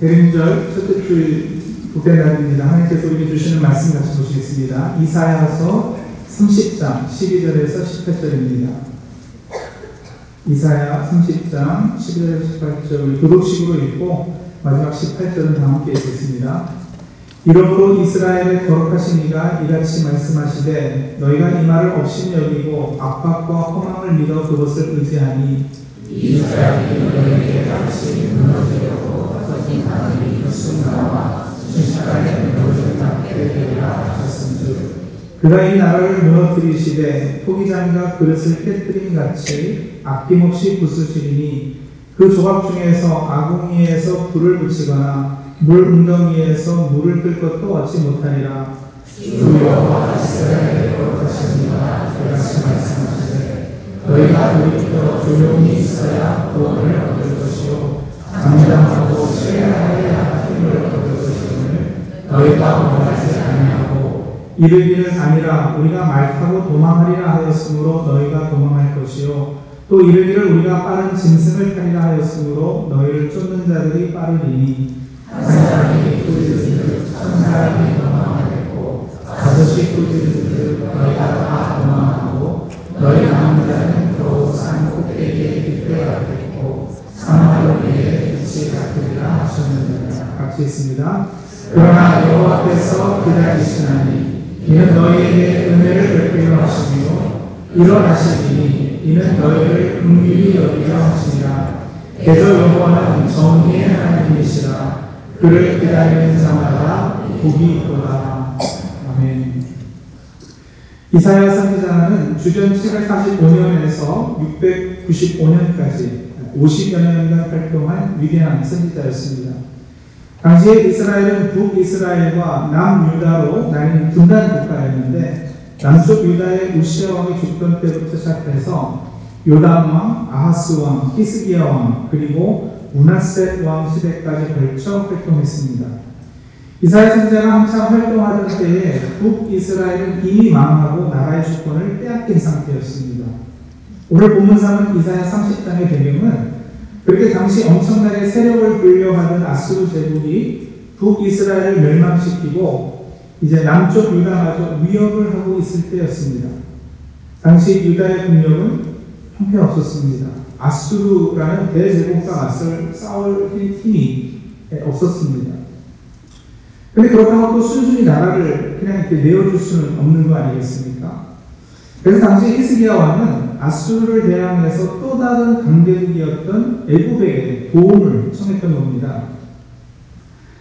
대림절 첫째 주 복된 날입니다. 하나님께서 우리에게 주시는 말씀 같이 보시겠습니다. 이사야서 30장 12절에서 18절입니다. 이사야 30장 11절에서 18절 우리 교독식으로 읽고 마지막 18절은 다 함께 읽겠습니다. 이러므로 이스라엘의 거룩하신 이가 이같이 말씀하시되 너희가 이 말을 없인 여기고 압박과 허망을 믿어 그것을 의지하니 이스라엘이 너희에게 무너지려고 거짓 순간와 순식간에 무너졌다 되리라 하셨은즉 그가 이 나라를 무너뜨리시되 토기장이가 그릇을 깨뜨린 같이 아낌없이 부수시리니 그 조각 중에서 아궁이에서 불을 붙이거나 물 웅덩이에서 물을 끌 것도 얻지 못하리라. 주여 이가 그같이 말씀하시되 너희가 우리부터 조용히 있어야 구원을 이르기는 아니라 우리가 말 타고 도망하리라 하였으므로 너희가 도망할 것이요 또 이르기를 우리가 빠른 짐승을 타리라 하였으므로 너희를 쫓는 자들이 빠르리니 한 사람이 꾸짖듯 천 사람이 도망하겠고 다섯이 꾸짖듯 너희가 다 도망하고 너희 남은 자는 겨우 산 꼭대기에 빗대가겠고 사마리아의 빛이 같으리라 하셨느니라 같이 있습니다. 그러나 여호와께서 기다리시나니 이는 너희에게 은혜를 베풀려 하시며 일어나시니 이는 너희를 긍휼히 여기려 하시니라 대저 여호와는 정의의 하나님이시라. 그를 기다리는 자마다 복이 있도다. 아멘. 이사야 선지자는 주전 745년에서 695년까지 50여 년간 활동한 위대한 선지자였습니다. 당시에 이스라엘은 북이스라엘과 남유다로 나뉜 분단 국가였는데 남쪽 유다의 우시아 왕이 죽던 때부터 시작해서 요담 왕, 아하스 왕, 히스기야 왕, 그리고 문하세 왕 시대까지 걸쳐 활동했습니다. 이사야 선지자가 한참 활동하던 때에 북이스라엘은 이미 망하고 나라의 주권을 빼앗긴 상태였습니다. 오늘 본문상은 이사야 30장의 배경은 그렇게 당시 엄청나게 세력을 불려하던 아수르 제국이 북이스라엘을 멸망시키고 이제 남쪽 유다마저 위협을 하고 있을 때였습니다. 당시 유다의 국력은 형편없었습니다. 아수르라는 대제국과 맞설 싸울 힘이 없었습니다. 근데 그렇다고 또 순순히 나라를 그냥 이렇게 내어줄 수는 없는 거 아니겠습니까? 그래서 당시 히스기야 왕은 아수르를 대항해서 또 다른 강대국이었던 애굽에게 도움을 청했던 겁니다.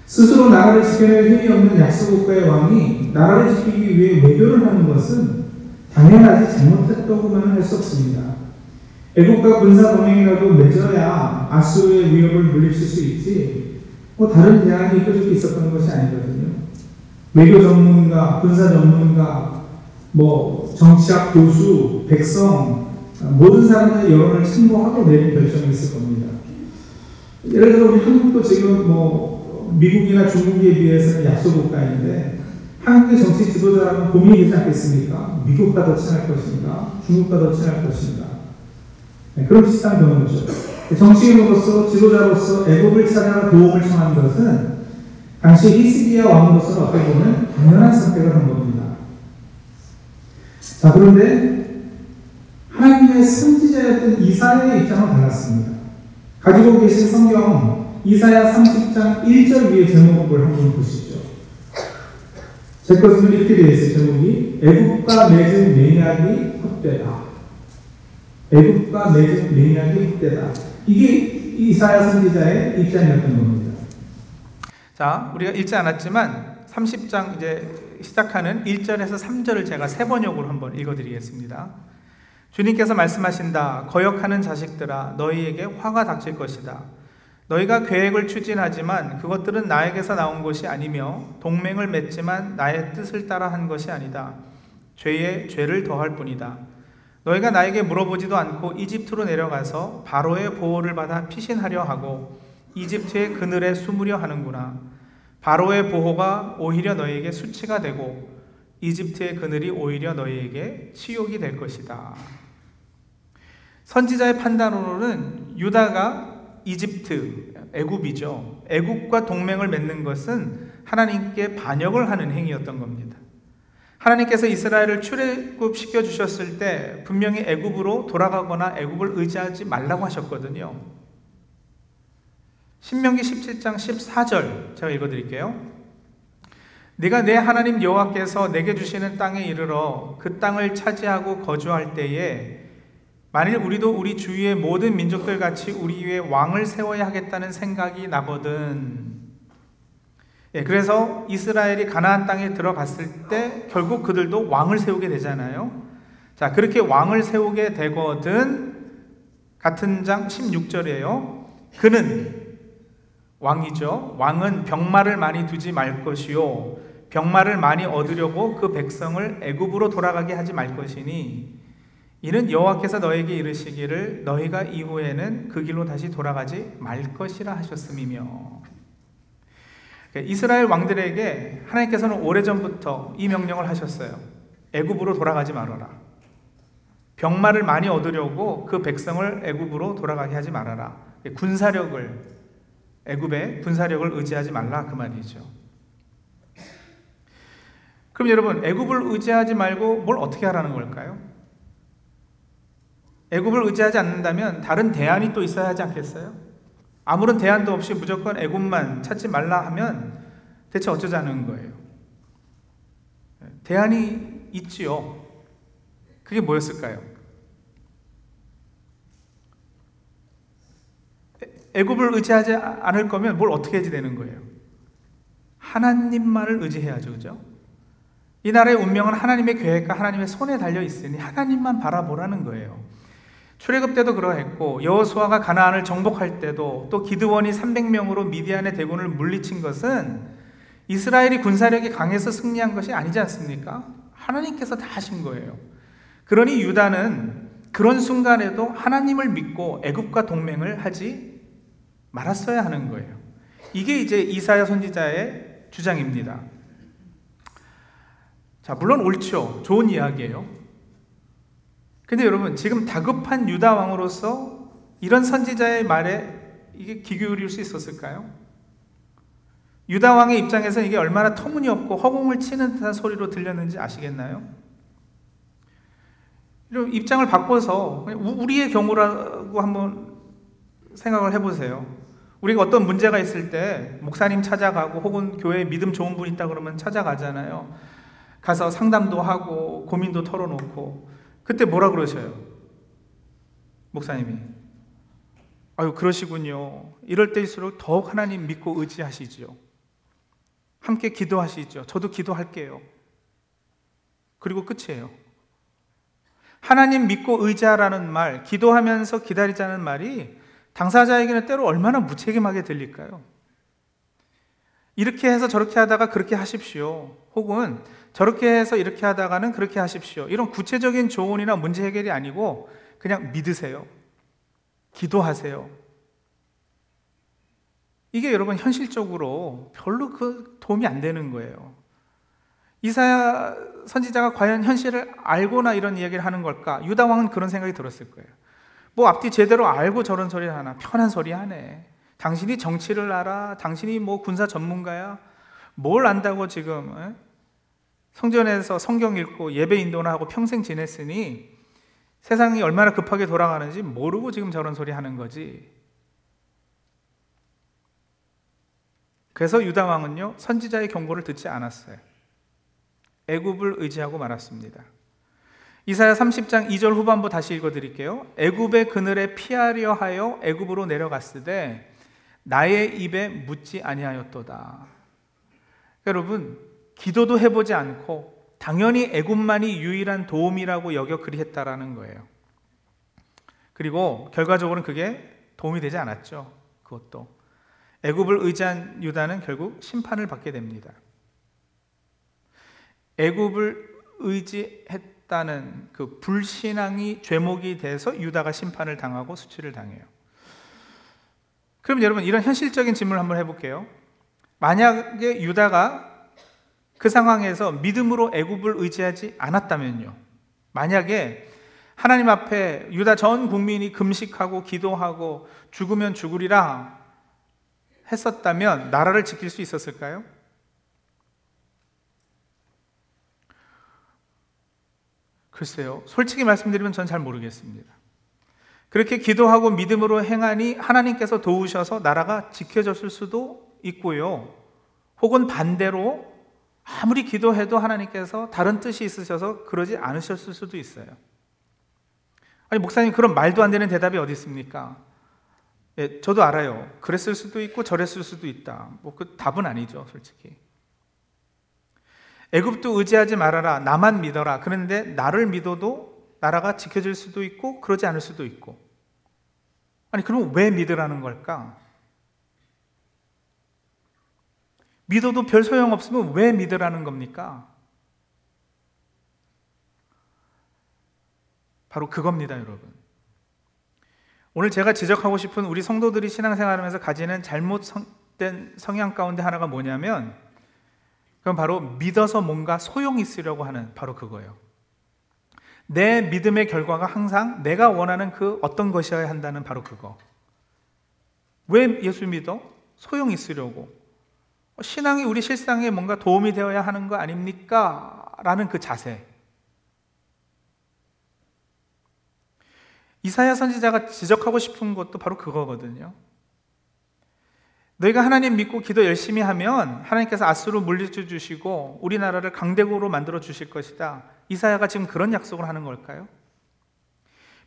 스스로 나라를 지켜낼 힘이 없는 약소국가의 왕이 나라를 지키기 위해 외교를 하는 것은 당연하지 잘못했다고만 없습니다. 애국과 군사 동맹이라도 맺어야 아수르의 위협을 물리칠 수 있지 뭐 다른 대안이 뾰족히 있었던 것이 아니거든요. 외교 전문가, 군사 전문가, 뭐 정치학 교수, 백성 모든 사람들의 여론을 참고하고 내린 결정이 있을 겁니다. 예를 들어 우리 한국도 지금 뭐 미국이나 중국에 비해서는 약소 국가인데 한국의 정치 지도자라면 고민이 되지 않겠습니까? 미국과 더 친할 것인가? 중국과 더 친할 것인가? 네, 그런 비슷한 경우죠. 정치인으로서 지도자로서 애국을 찾아 도움을 청한 것은 당시 히스기야 왕으로서는 어떻게 보면 당연한 선택을 한 겁니다. 자, 그런데 하나님의 선지자였던 이사야의 입장은 달랐습니다. 가지고 계신 성경 이사야 30장 1절 위에 제목을 한번 보시죠. 제 것은 이렇게 되어 있어요. 제목이 애국과 맺은 맹약이 헛되다. 애국과 맺은 맹약이 헛되다. 이게 이사야 선지자의 입장이었던 겁니다. 자, 우리가 읽지 않았지만 30장 이제 시작하는 1절에서 3절을 제가 세 번역으로 한번 읽어드리겠습니다. 주님께서 말씀하신다. 거역하는 자식들아, 너희에게 화가 닥칠 것이다. 너희가 계획을 추진하지만 그것들은 나에게서 나온 것이 아니며 동맹을 맺지만 나의 뜻을 따라 한 것이 아니다. 죄에 죄를 더할 뿐이다. 너희가 나에게 물어보지도 않고 이집트로 내려가서 바로의 보호를 받아 피신하려 하고 이집트의 그늘에 숨으려 하는구나. 바로의 보호가 오히려 너희에게 수치가 되고 이집트의 그늘이 오히려 너희에게 치욕이 될 것이다. 선지자의 판단으로는 유다가 이집트, 애굽이죠. 애굽과 동맹을 맺는 것은 하나님께 반역을 하는 행위였던 겁니다. 하나님께서 이스라엘을 출애굽 시켜 주셨을 때 분명히 애굽으로 돌아가거나 애굽을 의지하지 말라고 하셨거든요. 신명기 17장 14절 제가 읽어 드릴게요. 네가 내 하나님 여호와께서 내게 주시는 땅에 이르러 그 땅을 차지하고 거주할 때에 만일 우리도 우리 주위의 모든 민족들 같이 우리 위에 왕을 세워야 하겠다는 생각이 나거든. 예, 그래서 이스라엘이 가나안 땅에 들어갔을 때 결국 그들도 왕을 세우게 되잖아요. 자, 그렇게 왕을 세우게 되거든 같은 장 16절이에요. 그는 왕이죠. 왕은 병마를 많이 두지 말 것이요 병마를 많이 얻으려고 그 백성을 애굽으로 돌아가게 하지 말 것이니 이는 여호와께서 너에게 이르시기를 너희가 이후에는 그 길로 다시 돌아가지 말 것이라 하셨음이며 그러니까 이스라엘 왕들에게 하나님께서는 오래전부터 이 명령을 하셨어요. 애굽으로 돌아가지 말아라. 병마를 많이 얻으려고 그 백성을 애굽으로 돌아가게 하지 말아라. 군사력을 애굽의 군사력을 의지하지 말라 그 말이죠. 그럼 여러분 애굽을 의지하지 말고 뭘 어떻게 하라는 걸까요? 애굽을 의지하지 않는다면 다른 대안이 또 있어야 하지 않겠어요? 아무런 대안도 없이 무조건 애굽만 찾지 말라 하면 대체 어쩌자는 거예요? 대안이 있지요. 그게 뭐였을까요? 애굽을 의지하지 않을 거면 뭘 어떻게 해야 되는 거예요? 하나님만을 의지해야죠, 그죠? 이 나라의 운명은 하나님의 계획과 하나님의 손에 달려 있으니 하나님만 바라보라는 거예요. 출애굽 때도 그러했고 여호수아가 가나안을 정복할 때도 또 기드원이 300명으로 미디안의 대군을 물리친 것은 이스라엘이 군사력이 강해서 승리한 것이 아니지 않습니까? 하나님께서 다 하신 거예요. 그러니 유다는 그런 순간에도 하나님을 믿고 애굽과 동맹을 하지 말았어야 하는 거예요. 이게 이제 이사야 선지자의 주장입니다. 자, 물론 옳죠. 좋은 이야기예요. 근데 여러분, 지금 다급한 유다 왕으로서 이런 선지자의 말에 이게 귀 기울일 수 있었을까요? 유다 왕의 입장에서 이게 얼마나 터무니없고 허공을 치는 듯한 소리로 들렸는지 아시겠나요? 이런 입장을 바꿔서 우리의 경우라고 한번 생각을 해보세요. 우리가 어떤 문제가 있을 때 목사님 찾아가고 혹은 교회에 믿음 좋은 분 있다 그러면 찾아가잖아요. 가서 상담도 하고 고민도 털어놓고 그때 뭐라 그러셔요? 목사님이 아유 그러시군요. 이럴 때일수록 더욱 하나님 믿고 의지하시죠. 함께 기도하시죠. 저도 기도할게요. 그리고 끝이에요. 하나님 믿고 의지하라는 말, 기도하면서 기다리자는 말이 당사자에게는 때로 얼마나 무책임하게 들릴까요? 이렇게 해서 저렇게 하다가 그렇게 하십시오. 혹은 저렇게 해서 이렇게 하다가는 그렇게 하십시오. 이런 구체적인 조언이나 문제 해결이 아니고 그냥 믿으세요. 기도하세요. 이게 여러분 현실적으로 별로 그 도움이 안 되는 거예요. 이사야 선지자가 과연 현실을 알고나 이런 이야기를 하는 걸까? 유다 왕은 그런 생각이 들었을 거예요. 뭐 앞뒤 제대로 알고 저런 소리를 하나? 편한 소리 하네. 당신이 정치를 알아? 당신이 뭐 군사 전문가야? 뭘 안다고 지금 에? 성전에서 성경 읽고 예배 인도나 하고 평생 지냈으니 세상이 얼마나 급하게 돌아가는지 모르고 지금 저런 소리 하는 거지. 그래서 유다 왕은요 선지자의 경고를 듣지 않았어요. 애굽을 의지하고 말았습니다. 이사야 30장 2절 후반부 다시 읽어 드릴게요. 애굽의 그늘에 피하려 하여 애굽으로 내려갔으되 나의 입에 묻지 아니하였도다. 여러분, 기도도 해보지 않고 당연히 애굽만이 유일한 도움이라고 여겨 그리했다라는 거예요. 그리고 결과적으로는 그게 도움이 되지 않았죠. 그것도 애굽을 의지한 유다는 결국 심판을 받게 됩니다. 애굽을 의지했다는 그 불신앙이 죄목이 돼서 유다가 심판을 당하고 수치를 당해요. 그럼 여러분 이런 현실적인 질문을 한번 해볼게요. 만약에 유다가 그 상황에서 믿음으로 애굽을 의지하지 않았다면요. 만약에 하나님 앞에 유다 전 국민이 금식하고 기도하고 죽으면 죽으리라 했었다면 나라를 지킬 수 있었을까요? 글쎄요. 솔직히 말씀드리면 전 잘 모르겠습니다. 그렇게 기도하고 믿음으로 행하니 하나님께서 도우셔서 나라가 지켜졌을 수도 있고요. 혹은 반대로 아무리 기도해도 하나님께서 다른 뜻이 있으셔서 그러지 않으셨을 수도 있어요. 아니, 목사님, 그런 말도 안 되는 대답이 어디 있습니까? 예, 저도 알아요. 그랬을 수도 있고 저랬을 수도 있다. 뭐 그 답은 아니죠, 솔직히. 애굽도 의지하지 말아라. 나만 믿어라. 그런데 나를 믿어도 나라가 지켜질 수도 있고 그러지 않을 수도 있고. 아니, 그럼 왜 믿으라는 걸까? 믿어도 별 소용 없으면 왜 믿으라는 겁니까? 바로 그겁니다, 여러분. 오늘 제가 지적하고 싶은 우리 성도들이 신앙생활하면서 가지는 잘못된 성향 가운데 하나가 뭐냐면, 그건 바로 믿어서 뭔가 소용 있으려고 하는 바로 그거예요. 내 믿음의 결과가 항상 내가 원하는 그 어떤 것이어야 한다는 바로 그거. 왜 예수 믿어? 소용 있으려고. 신앙이 우리 실상에 뭔가 도움이 되어야 하는 거 아닙니까? 라는 그 자세. 이사야 선지자가 지적하고 싶은 것도 바로 그거거든요. 너희가 하나님 믿고 기도 열심히 하면 하나님께서 아수로 물리쳐 주시고 우리나라를 강대국으로 만들어 주실 것이다. 이사야가 지금 그런 약속을 하는 걸까요?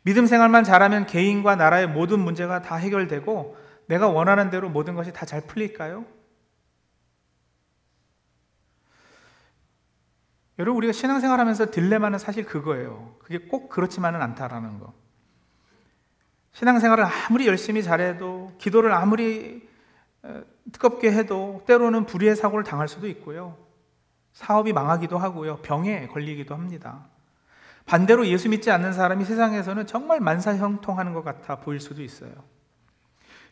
믿음 생활만 잘하면 개인과 나라의 모든 문제가 다 해결되고 내가 원하는 대로 모든 것이 다 잘 풀릴까요? 여러분 우리가 신앙생활 하면서 딜레마는 사실 그거예요. 그게 꼭 그렇지만은 않다라는 거. 신앙생활을 아무리 열심히 잘해도 기도를 아무리 뜨겁게 해도 때로는 불의의 사고를 당할 수도 있고요. 사업이 망하기도 하고요. 병에 걸리기도 합니다. 반대로 예수 믿지 않는 사람이 세상에서는 정말 만사형통하는 것 같아 보일 수도 있어요.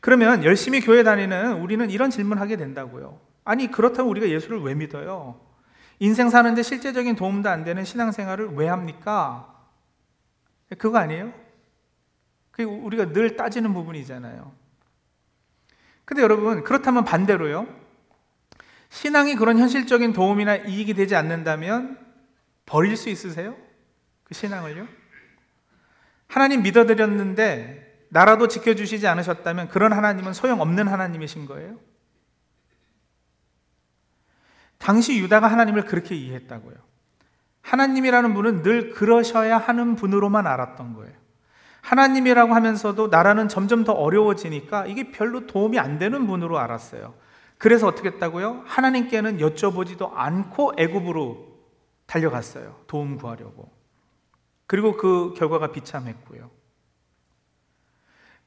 그러면 열심히 교회 다니는 우리는 이런 질문 하게 된다고요. 아니, 그렇다면 우리가 예수를 왜 믿어요? 인생 사는데 실제적인 도움도 안 되는 신앙생활을 왜 합니까? 그거 아니에요? 그게 우리가 늘 따지는 부분이잖아요. 근데 여러분, 그렇다면 반대로요. 신앙이 그런 현실적인 도움이나 이익이 되지 않는다면 버릴 수 있으세요? 그 신앙을요? 하나님 믿어드렸는데 나라도 지켜주시지 않으셨다면 그런 하나님은 소용없는 하나님이신 거예요? 당시 유다가 하나님을 그렇게 이해했다고요. 하나님이라는 분은 늘 그러셔야 하는 분으로만 알았던 거예요. 하나님이라고 하면서도 나라는 점점 더 어려워지니까 이게 별로 도움이 안 되는 분으로 알았어요. 그래서 어떻게 했다고요? 하나님께는 여쭤보지도 않고 애굽으로 달려갔어요. 도움 구하려고. 그리고 그 결과가 비참했고요.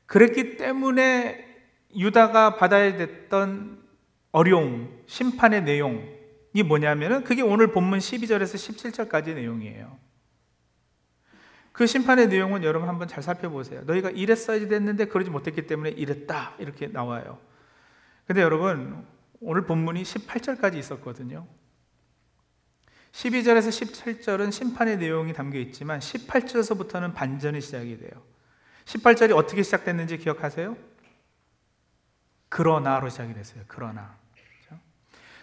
그랬기 때문에 유다가 받아야 됐던 어려움, 심판의 내용, 이 뭐냐면은 그게 오늘 본문 12절에서 17절까지 내용이에요. 그 심판의 내용은 여러분 한번 잘 살펴보세요. 너희가 이랬어야지 됐는데 그러지 못했기 때문에 이랬다. 이렇게 나와요. 근데 여러분, 오늘 본문이 18절까지 있었거든요. 12절에서 17절은 심판의 내용이 담겨 있지만 18절에서부터는 반전이 시작이 돼요. 18절이 어떻게 시작됐는지 기억하세요? 그러나로 시작이 됐어요. 그러나.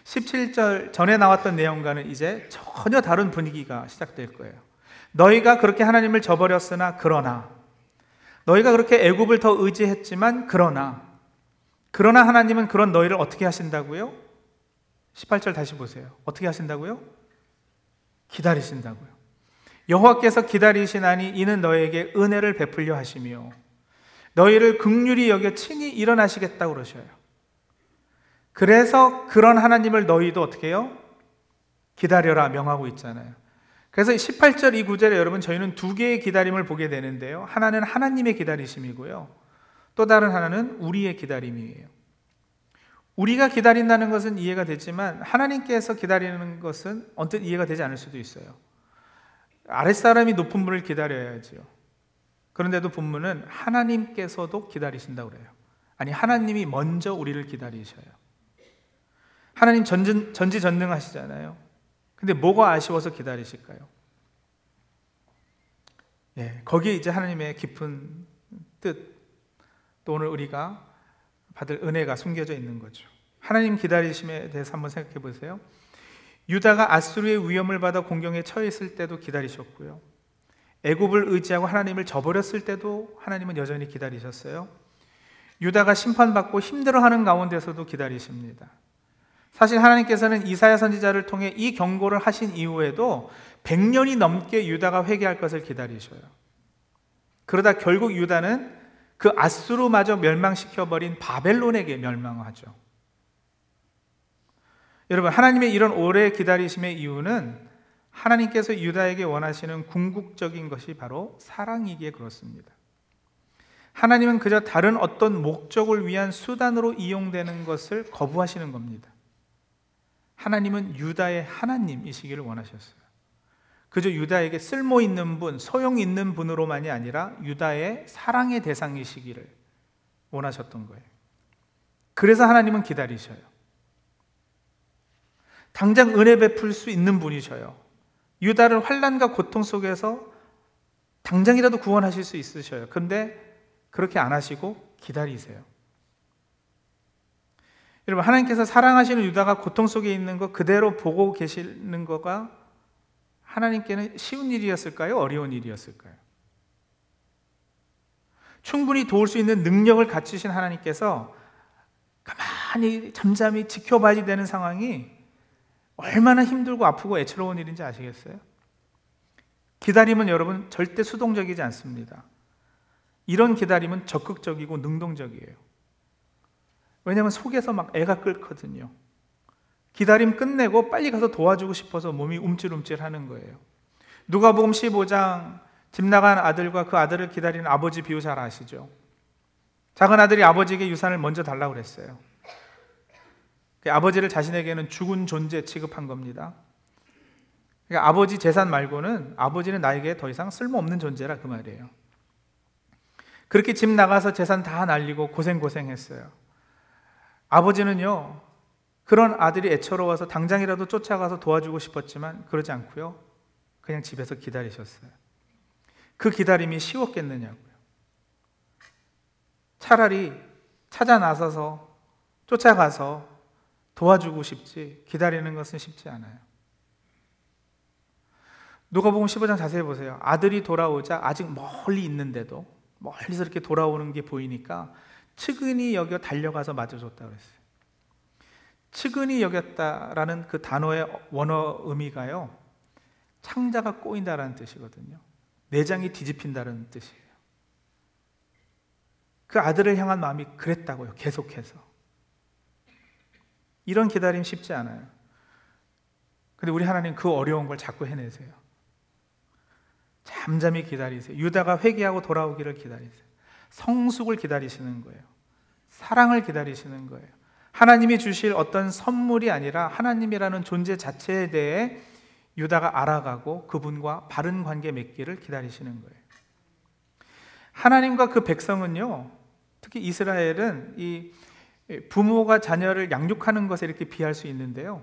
17절 전에 나왔던 내용과는 이제 전혀 다른 분위기가 시작될 거예요. 너희가 그렇게 하나님을 저버렸으나 그러나 너희가 그렇게 애굽을 더 의지했지만 그러나 그러나 하나님은 그런 너희를 어떻게 하신다고요? 18절 다시 보세요. 어떻게 하신다고요? 기다리신다고요. 여호와께서 기다리시나니 이는 너에게 은혜를 베풀려 하시며 너희를 극률이 여겨 친히 일어나시겠다고 그러셔요. 그래서 그런 하나님을 너희도 어떻게 해요? 기다려라 명하고 있잖아요. 그래서 18절 이 구절에 여러분 저희는 두 개의 기다림을 보게 되는데요. 하나는 하나님의 기다리심이고요. 또 다른 하나는 우리의 기다림이에요. 우리가 기다린다는 것은 이해가 되지만 하나님께서 기다리는 것은 언뜻 이해가 되지 않을 수도 있어요. 아랫사람이 높은 분을 기다려야지요. 그런데도 본문은 하나님께서도 기다리신다고 그래요. 아니 하나님이 먼저 우리를 기다리셔요. 하나님 전진, 전지전능하시잖아요. 근데 뭐가 아쉬워서 기다리실까요? 예, 거기에 이제 하나님의 깊은 뜻, 또 오늘 우리가 받을 은혜가 숨겨져 있는 거죠. 하나님 기다리심에 대해서 한번 생각해 보세요. 유다가 아수르의 위험을 받아 공경에 처했을 때도 기다리셨고요. 애굽을 의지하고 하나님을 저버렸을 때도 하나님은 여전히 기다리셨어요. 유다가 심판받고 힘들어하는 가운데서도 기다리십니다. 사실 하나님께서는 이사야 선지자를 통해 이 경고를 하신 이후에도 100년이 넘게 유다가 회개할 것을 기다리셔요. 그러다 결국 유다는 그 아수르마저 멸망시켜버린 바벨론에게 멸망하죠. 여러분, 하나님의 이런 오래 기다리심의 이유는 하나님께서 유다에게 원하시는 궁극적인 것이 바로 사랑이기에 그렇습니다. 하나님은 그저 다른 어떤 목적을 위한 수단으로 이용되는 것을 거부하시는 겁니다. 하나님은 유다의 하나님이시기를 원하셨어요. 그저 유다에게 쓸모 있는 분, 소용 있는 분으로만이 아니라 유다의 사랑의 대상이시기를 원하셨던 거예요. 그래서 하나님은 기다리셔요. 당장 은혜 베풀 수 있는 분이셔요. 유다를 환란과 고통 속에서 당장이라도 구원하실 수 있으셔요. 근데 그렇게 안 하시고 기다리세요. 여러분 하나님께서 사랑하시는 유다가 고통 속에 있는 거 그대로 보고 계시는 거가 하나님께는 쉬운 일이었을까요? 어려운 일이었을까요? 충분히 도울 수 있는 능력을 갖추신 하나님께서 가만히 잠잠히 지켜봐야 되는 상황이 얼마나 힘들고 아프고 애처로운 일인지 아시겠어요? 기다림은 여러분 절대 수동적이지 않습니다. 이런 기다림은 적극적이고 능동적이에요. 왜냐하면 속에서 막 애가 끓거든요. 기다림 끝내고 빨리 가서 도와주고 싶어서 몸이 움찔움찔 하는 거예요. 누가복음 15장 집 나간 아들과 그 아들을 기다리는 아버지 비유 잘 아시죠? 작은 아들이 아버지에게 유산을 먼저 달라고 그랬어요. 그 아버지를 자신에게는 죽은 존재 취급한 겁니다. 그러니까 아버지 재산 말고는 아버지는 나에게 더 이상 쓸모없는 존재라 그 말이에요. 그렇게 집 나가서 재산 다 날리고 고생고생했어요. 아버지는요, 그런 아들이 애처로워서 당장이라도 쫓아가서 도와주고 싶었지만 그러지 않고요. 그냥 집에서 기다리셨어요. 그 기다림이 쉬웠겠느냐고요. 차라리 찾아 나서서 쫓아가서 도와주고 싶지 기다리는 것은 쉽지 않아요. 누가복음 15장 자세히 보세요. 아들이 돌아오자 아직 멀리 있는데도 멀리서 이렇게 돌아오는 게 보이니까 측은히 여겨 달려가서 맞아줬다 그랬어요. 측은히 여겼다라는 그 단어의 원어 의미가요. 창자가 꼬인다라는 뜻이거든요. 내장이 뒤집힌다는 뜻이에요. 그 아들을 향한 마음이 그랬다고요. 계속해서. 이런 기다림 쉽지 않아요. 근데 우리 하나님 그 어려운 걸 자꾸 해내세요. 잠잠히 기다리세요. 유다가 회개하고 돌아오기를 기다리세요. 성숙을 기다리시는 거예요. 사랑을 기다리시는 거예요. 하나님이 주실 어떤 선물이 아니라 하나님이라는 존재 자체에 대해 유다가 알아가고 그분과 바른 관계 맺기를 기다리시는 거예요. 하나님과 그 백성은요, 특히 이스라엘은 이 부모가 자녀를 양육하는 것에 이렇게 비할 수 있는데요.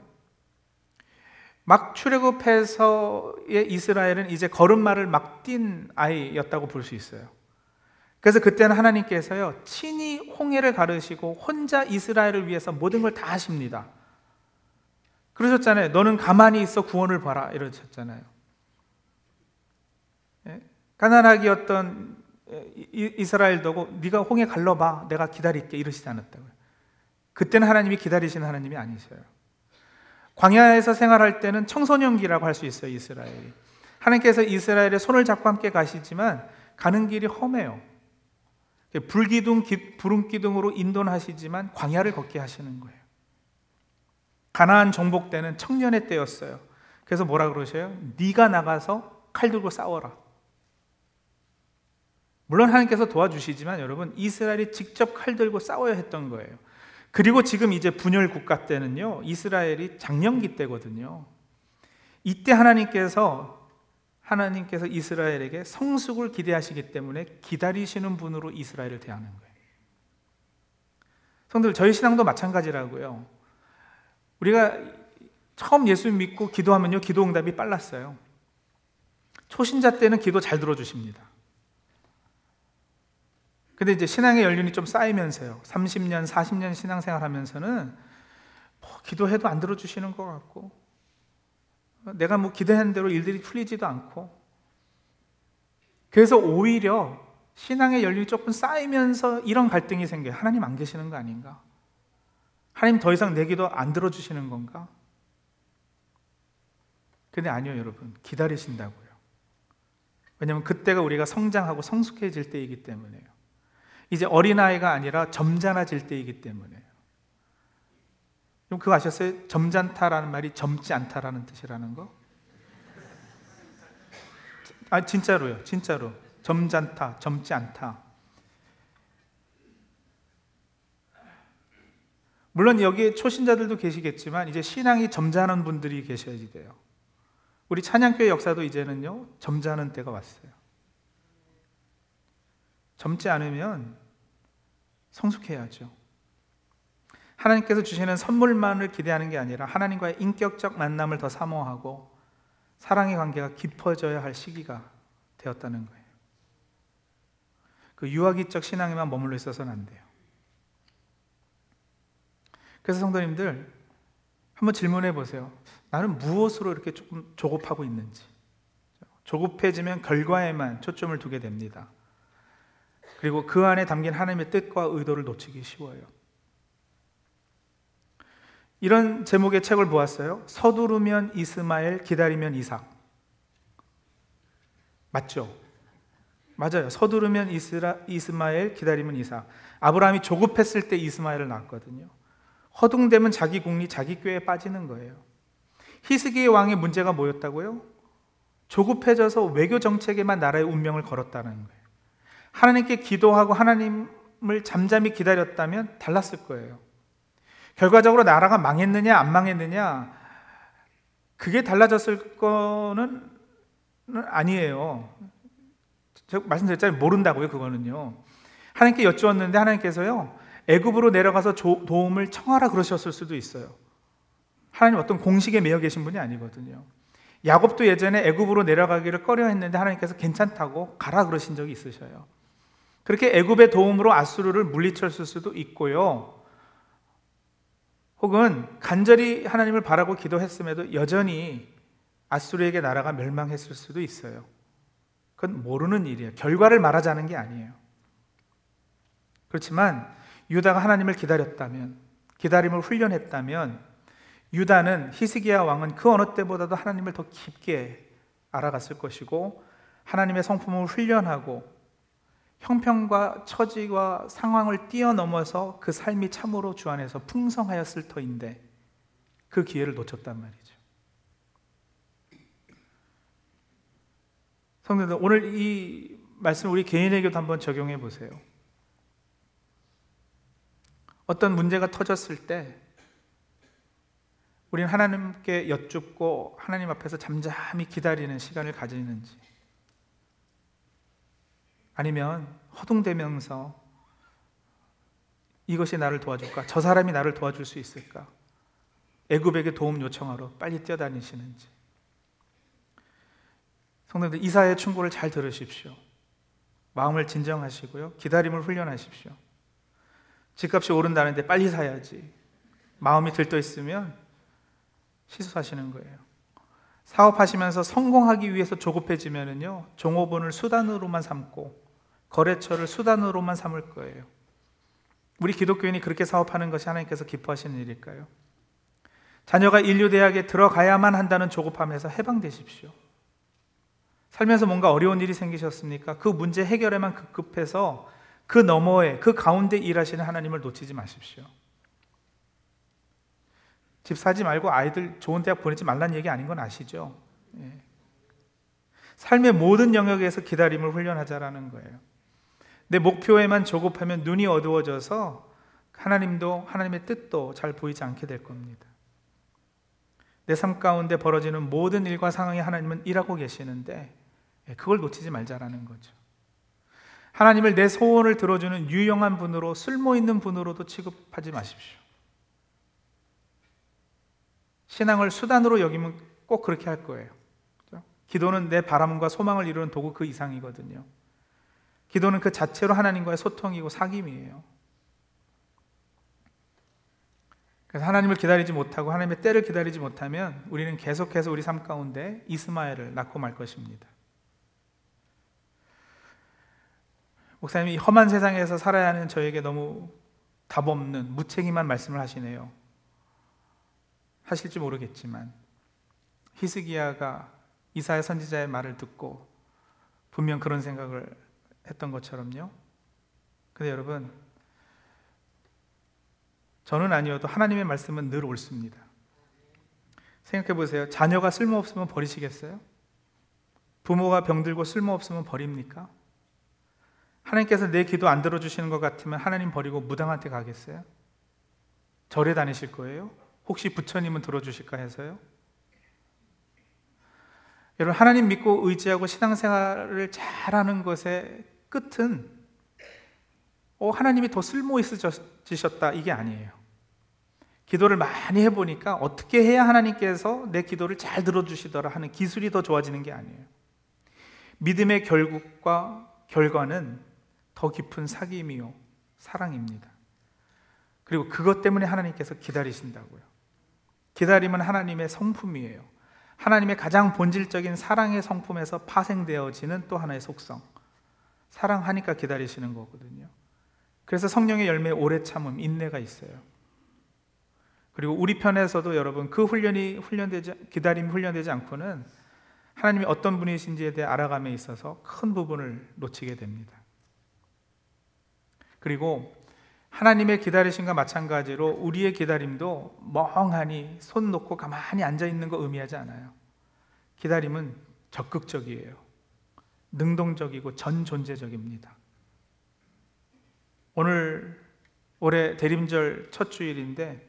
막 출애굽해서의 이스라엘은 이제 걸음마를 막 뛴 아이였다고 볼 수 있어요. 그래서 그때는 하나님께서요, 친히 홍해를 가르시고 혼자 이스라엘을 위해서 모든 걸 다 하십니다. 그러셨잖아요. 너는 가만히 있어 구원을 봐라. 이러셨잖아요. 예? 가난하기였던 이스라엘도고 네가 홍해 갈러봐. 내가 기다릴게. 이러시지 않았다고요. 그때는 하나님이 기다리시는 하나님이 아니셔요. 광야에서 생활할 때는 청소년기라고 할 수 있어요. 이스라엘이. 하나님께서 이스라엘의 손을 잡고 함께 가시지만 가는 길이 험해요. 불기둥, 부름기둥으로 인도하시지만 광야를 걷게 하시는 거예요. 가나안 정복 때는 청년의 때였어요. 그래서 뭐라 그러셔요? 네가 나가서 칼 들고 싸워라. 물론 하나님께서 도와주시지만 여러분 이스라엘이 직접 칼 들고 싸워야 했던 거예요. 그리고 지금 이제 분열 국가 때는요. 이스라엘이 장년기 때거든요. 이때 하나님께서 하나님께서 이스라엘에게 성숙을 기대하시기 때문에 기다리시는 분으로 이스라엘을 대하는 거예요. 성들 저희 신앙도 마찬가지라고요. 우리가 처음 예수 믿고 기도하면요 기도 응답이 빨랐어요. 초신자 때는 기도 잘 들어주십니다. 근데 이제 신앙의 연륜이 좀 쌓이면서요. 30년, 40년 신앙생활 하면서는 뭐 기도해도 안 들어주시는 것 같고, 내가 뭐 기대한 대로 일들이 풀리지도 않고, 그래서 오히려 신앙의 연륜이 조금 쌓이면서 이런 갈등이 생겨요. 하나님 안 계시는 거 아닌가? 하나님 더 이상 내 기도 안 들어주시는 건가? 근데 아니요, 여러분. 기다리신다고요. 왜냐하면 그때가 우리가 성장하고 성숙해질 때이기 때문에요. 이제 어린아이가 아니라 점잖아질 때이기 때문에요. 그럼 그거 아셨어요? 점잖다라는 말이 젊지 않다라는 뜻이라는 거? 아, 진짜로요. 진짜로. 점잖다, 젊지 않다. 물론 여기 초신자들도 계시겠지만 이제 신앙이 점잖은 분들이 계셔야지 돼요. 우리 찬양교회 역사도 이제는요 점잖은 때가 왔어요. 젊지 않으면 성숙해야죠. 하나님께서 주시는 선물만을 기대하는 게 아니라 하나님과의 인격적 만남을 더 사모하고 사랑의 관계가 깊어져야 할 시기가 되었다는 거예요. 그 유아기적 신앙에만 머물러 있어서는 안 돼요. 그래서 성도님들 한번 질문해 보세요. 나는 무엇으로 이렇게 조금 조급하고 있는지. 조급해지면 결과에만 초점을 두게 됩니다. 그리고 그 안에 담긴 하나님의 뜻과 의도를 놓치기 쉬워요. 이런 제목의 책을 보았어요. 서두르면 이스마엘, 기다리면 이삭. 맞죠? 맞아요. 서두르면 이스라, 이스마엘, 기다리면 이삭. 아브라함이 조급했을 때 이스마엘을 낳았거든요. 허둥대면 자기 국리, 자기 꾀에 빠지는 거예요. 히스기의 왕의 문제가 뭐였다고요? 조급해져서 외교 정책에만 나라의 운명을 걸었다는 거예요. 하나님께 기도하고 하나님을 잠잠히 기다렸다면 달랐을 거예요. 결과적으로 나라가 망했느냐 안 망했느냐 그게 달라졌을 거는 아니에요. 제가 말씀드렸잖아요. 모른다고요, 그거는요. 하나님께 여쭈었는데 하나님께서요. 애굽으로 내려가서 도움을 청하라 그러셨을 수도 있어요. 하나님 어떤 공식에 매여 계신 분이 아니거든요. 야곱도 예전에 애굽으로 내려가기를 꺼려 했는데 하나님께서 괜찮다고 가라 그러신 적이 있으셔요. 그렇게 애굽의 도움으로 아수르를 물리쳤을 수도 있고요. 혹은 간절히 하나님을 바라고 기도했음에도 여전히 아수르에게 나라가 멸망했을 수도 있어요. 그건 모르는 일이에요. 결과를 말하자는 게 아니에요. 그렇지만 유다가 하나님을 기다렸다면, 기다림을 훈련했다면, 유다는 히스기야 왕은 그 어느 때보다도 하나님을 더 깊게 알아갔을 것이고, 하나님의 성품을 훈련하고 형편과 처지와 상황을 뛰어넘어서 그 삶이 참으로 주 안에서 풍성하였을 터인데 그 기회를 놓쳤단 말이죠. 성도들 오늘 이 말씀 우리 개인에게도 한번 적용해 보세요. 어떤 문제가 터졌을 때 우리는 하나님께 여쭙고 하나님 앞에서 잠잠히 기다리는 시간을 가지는지 아니면 허둥대면서 이것이 나를 도와줄까? 저 사람이 나를 도와줄 수 있을까? 애굽에게 도움 요청하러 빨리 뛰어다니시는지. 성도들 이사의 충고를 잘 들으십시오. 마음을 진정하시고요. 기다림을 훈련하십시오. 집값이 오른다는데 빨리 사야지. 마음이 들떠 있으면 시소하시는 거예요. 사업하시면서 성공하기 위해서 조급해지면은요, 종업원을 수단으로만 삼고 거래처를 수단으로만 삼을 거예요. 우리 기독교인이 그렇게 사업하는 것이 하나님께서 기뻐하시는 일일까요? 자녀가 인류대학에 들어가야만 한다는 조급함에서 해방되십시오. 살면서 뭔가 어려운 일이 생기셨습니까? 그 문제 해결에만 급급해서 그 너머에, 그 가운데 일하시는 하나님을 놓치지 마십시오. 집 사지 말고 아이들 좋은 대학 보내지 말라는 얘기 아닌 건 아시죠? 예. 삶의 모든 영역에서 기다림을 훈련하자라는 거예요. 내 목표에만 조급하면 눈이 어두워져서 하나님도 하나님의 뜻도 잘 보이지 않게 될 겁니다. 내 삶 가운데 벌어지는 모든 일과 상황에 하나님은 일하고 계시는데 예, 그걸 놓치지 말자라는 거죠. 하나님을 내 소원을 들어주는 유용한 분으로 쓸모 있는 분으로도 취급하지 마십시오. 신앙을 수단으로 여기면 꼭 그렇게 할 거예요. 기도는 내 바람과 소망을 이루는 도구 그 이상이거든요. 기도는 그 자체로 하나님과의 소통이고 사귐이에요. 그래서 하나님을 기다리지 못하고 하나님의 때를 기다리지 못하면 우리는 계속해서 우리 삶 가운데 이스마엘을 낳고 말 것입니다. 목사님이 험한 세상에서 살아야 하는 저에게 너무 답 없는 무책임한 말씀을 하시네요. 하실지 모르겠지만 히스기야가 이사야 선지자의 말을 듣고 분명 그런 생각을 했던 것처럼요. 근데 여러분 저는 아니어도 하나님의 말씀은 늘 옳습니다. 생각해 보세요. 자녀가 쓸모없으면 버리시겠어요? 부모가 병들고 쓸모없으면 버립니까? 하나님께서 내 기도 안 들어주시는 것 같으면 하나님 버리고 무당한테 가겠어요? 절에 다니실 거예요? 혹시 부처님은 들어주실까 해서요? 여러분, 하나님 믿고 의지하고 신앙생활을 잘하는 것의 끝은 어, 하나님이 더 쓸모 있으셨다 이게 아니에요. 기도를 많이 해보니까 어떻게 해야 하나님께서 내 기도를 잘 들어주시더라 하는 기술이 더 좋아지는 게 아니에요. 믿음의 결국과 결과는 더 깊은 사귐이요, 사랑입니다. 그리고 그것 때문에 하나님께서 기다리신다고요. 기다림은 하나님의 성품이에요. 하나님의 가장 본질적인 사랑의 성품에서 파생되어지는 또 하나의 속성. 사랑하니까 기다리시는 거거든요. 그래서 성령의 열매 오래 참음, 인내가 있어요. 그리고 우리 편에서도 여러분 그 훈련이 훈련되지 기다림이 훈련되지 않고는 하나님이 어떤 분이신지에 대해 알아감에 있어서 큰 부분을 놓치게 됩니다. 그리고 하나님의 기다리심과 마찬가지로 우리의 기다림도 멍하니 손 놓고 가만히 앉아 있는 거 의미하지 않아요. 기다림은 적극적이에요. 능동적이고 전존재적입니다. 오늘 올해 대림절 첫 주일인데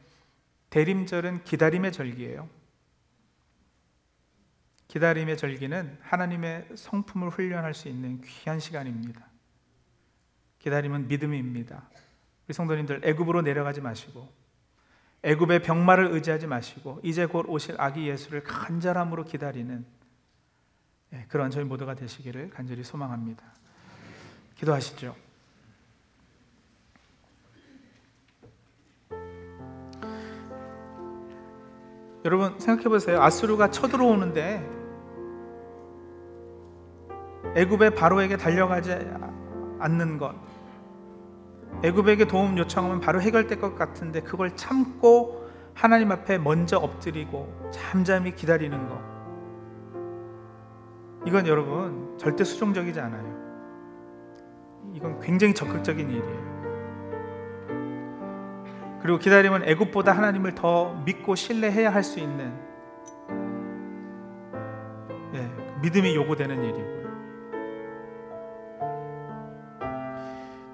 대림절은 기다림의 절기예요. 기다림의 절기는 하나님의 성품을 훈련할 수 있는 귀한 시간입니다. 기다림은 믿음입니다. 우리 성도님들 애굽으로 내려가지 마시고 애굽의 병마를 의지하지 마시고 이제 곧 오실 아기 예수를 간절함으로 기다리는 예, 그런 저희 모두가 되시기를 간절히 소망합니다. 기도하시죠. 여러분 생각해 보세요. 아수르가 쳐들어오는데 애굽의 바로에게 달려가지 않는 것. 애굽에게 도움 요청하면 바로 해결될 것 같은데 그걸 참고 하나님 앞에 먼저 엎드리고 잠잠히 기다리는 것. 이건 여러분 절대 수종적이지 않아요. 이건 굉장히 적극적인 일이에요. 그리고 기다림은 애굽보다 하나님을 더 믿고 신뢰해야 할 수 있는 예, 믿음이 요구되는 일이고요.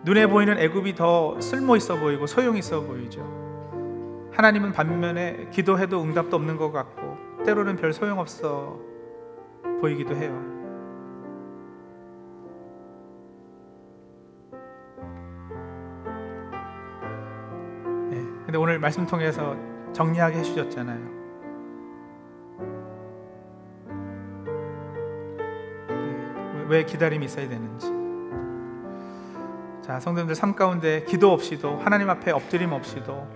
눈에 보이는 애굽이 더 쓸모 있어 보이고 소용 있어 보이죠. 하나님은 반면에 기도해도 응답도 없는 것 같고 때로는 별 소용 없어 보이기도 해요. 근데 오늘 말씀 통해서 정리하게 해주셨잖아요. 네, 왜 기다림이 있어야 되는지. 자, 성도님들 삶 가운데 기도 없이도 하나님 앞에 엎드림 없이도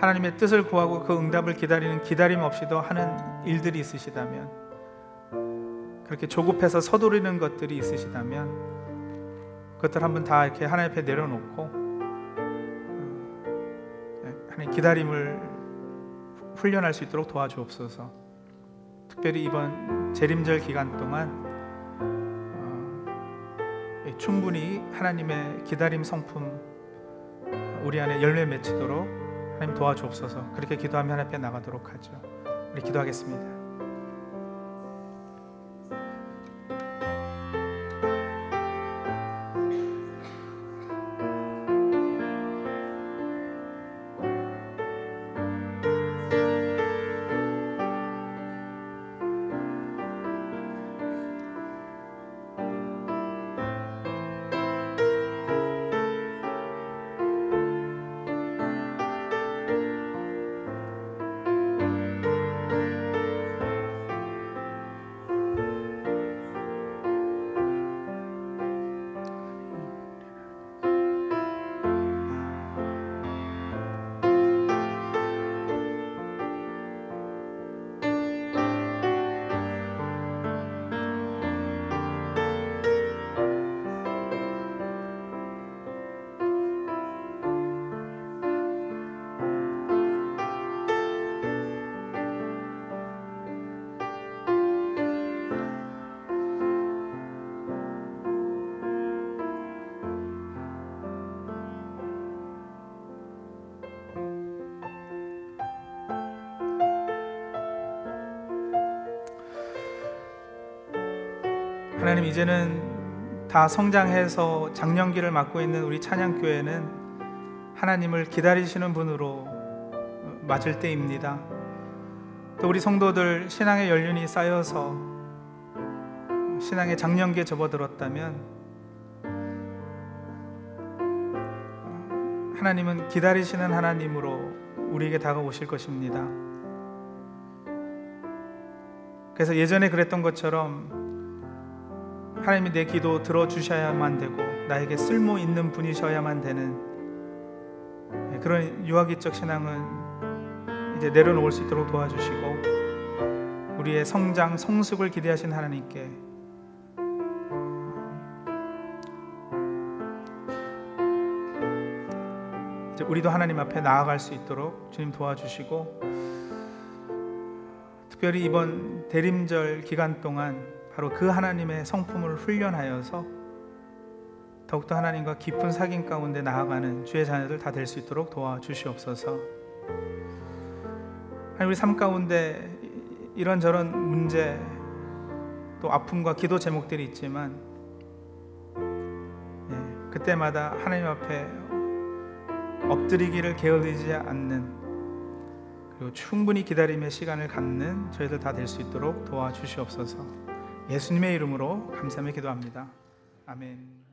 하나님의 뜻을 구하고 그 응답을 기다리는 기다림 없이도 하는 일들이 있으시다면 그렇게 조급해서 서두르는 것들이 있으시다면 그것들 한번 다 이렇게 하나님 앞에 내려놓고 하나님 기다림을 훈련할 수 있도록 도와주옵소서. 특별히 이번 재림절 기간 동안 어, 충분히 하나님의 기다림 성품 우리 안에 열매 맺히도록 하나님 도와주옵소서. 그렇게 기도하며 하나님 앞에 나가도록 하죠. 우리 기도하겠습니다. 하나님 이제는 다 성장해서 장년기를 맡고 있는 우리 찬양교회는 하나님을 기다리시는 분으로 맞을 때입니다. 또 우리 성도들 신앙의 연륜이 쌓여서 신앙의 장년기에 접어들었다면 하나님은 기다리시는 하나님으로 우리에게 다가오실 것입니다. 그래서 예전에 그랬던 것처럼 하나님이 내 기도 들어주셔야만 되고 나에게 쓸모 있는 분이셔야만 되는 그런 유아기적 신앙은 이제 내려놓을 수 있도록 도와주시고 우리의 성장, 성숙을 기대하신 하나님께 이제 우리도 하나님 앞에 나아갈 수 있도록 주님 도와주시고 특별히 이번 대림절 기간 동안 바로 그 하나님의 성품을 훈련하여서 더욱더 하나님과 깊은 사귐 가운데 나아가는 주의 자녀들 다 될 수 있도록 도와주시옵소서. 하나님 우리 삶 가운데 이런저런 문제 또 아픔과 기도 제목들이 있지만 예, 그때마다 하나님 앞에 엎드리기를 게을리지 않는 그리고 충분히 기다림의 시간을 갖는 저희들 다 될 수 있도록 도와주시옵소서. 예수님의 이름으로 감사하며 기도합니다. 아멘.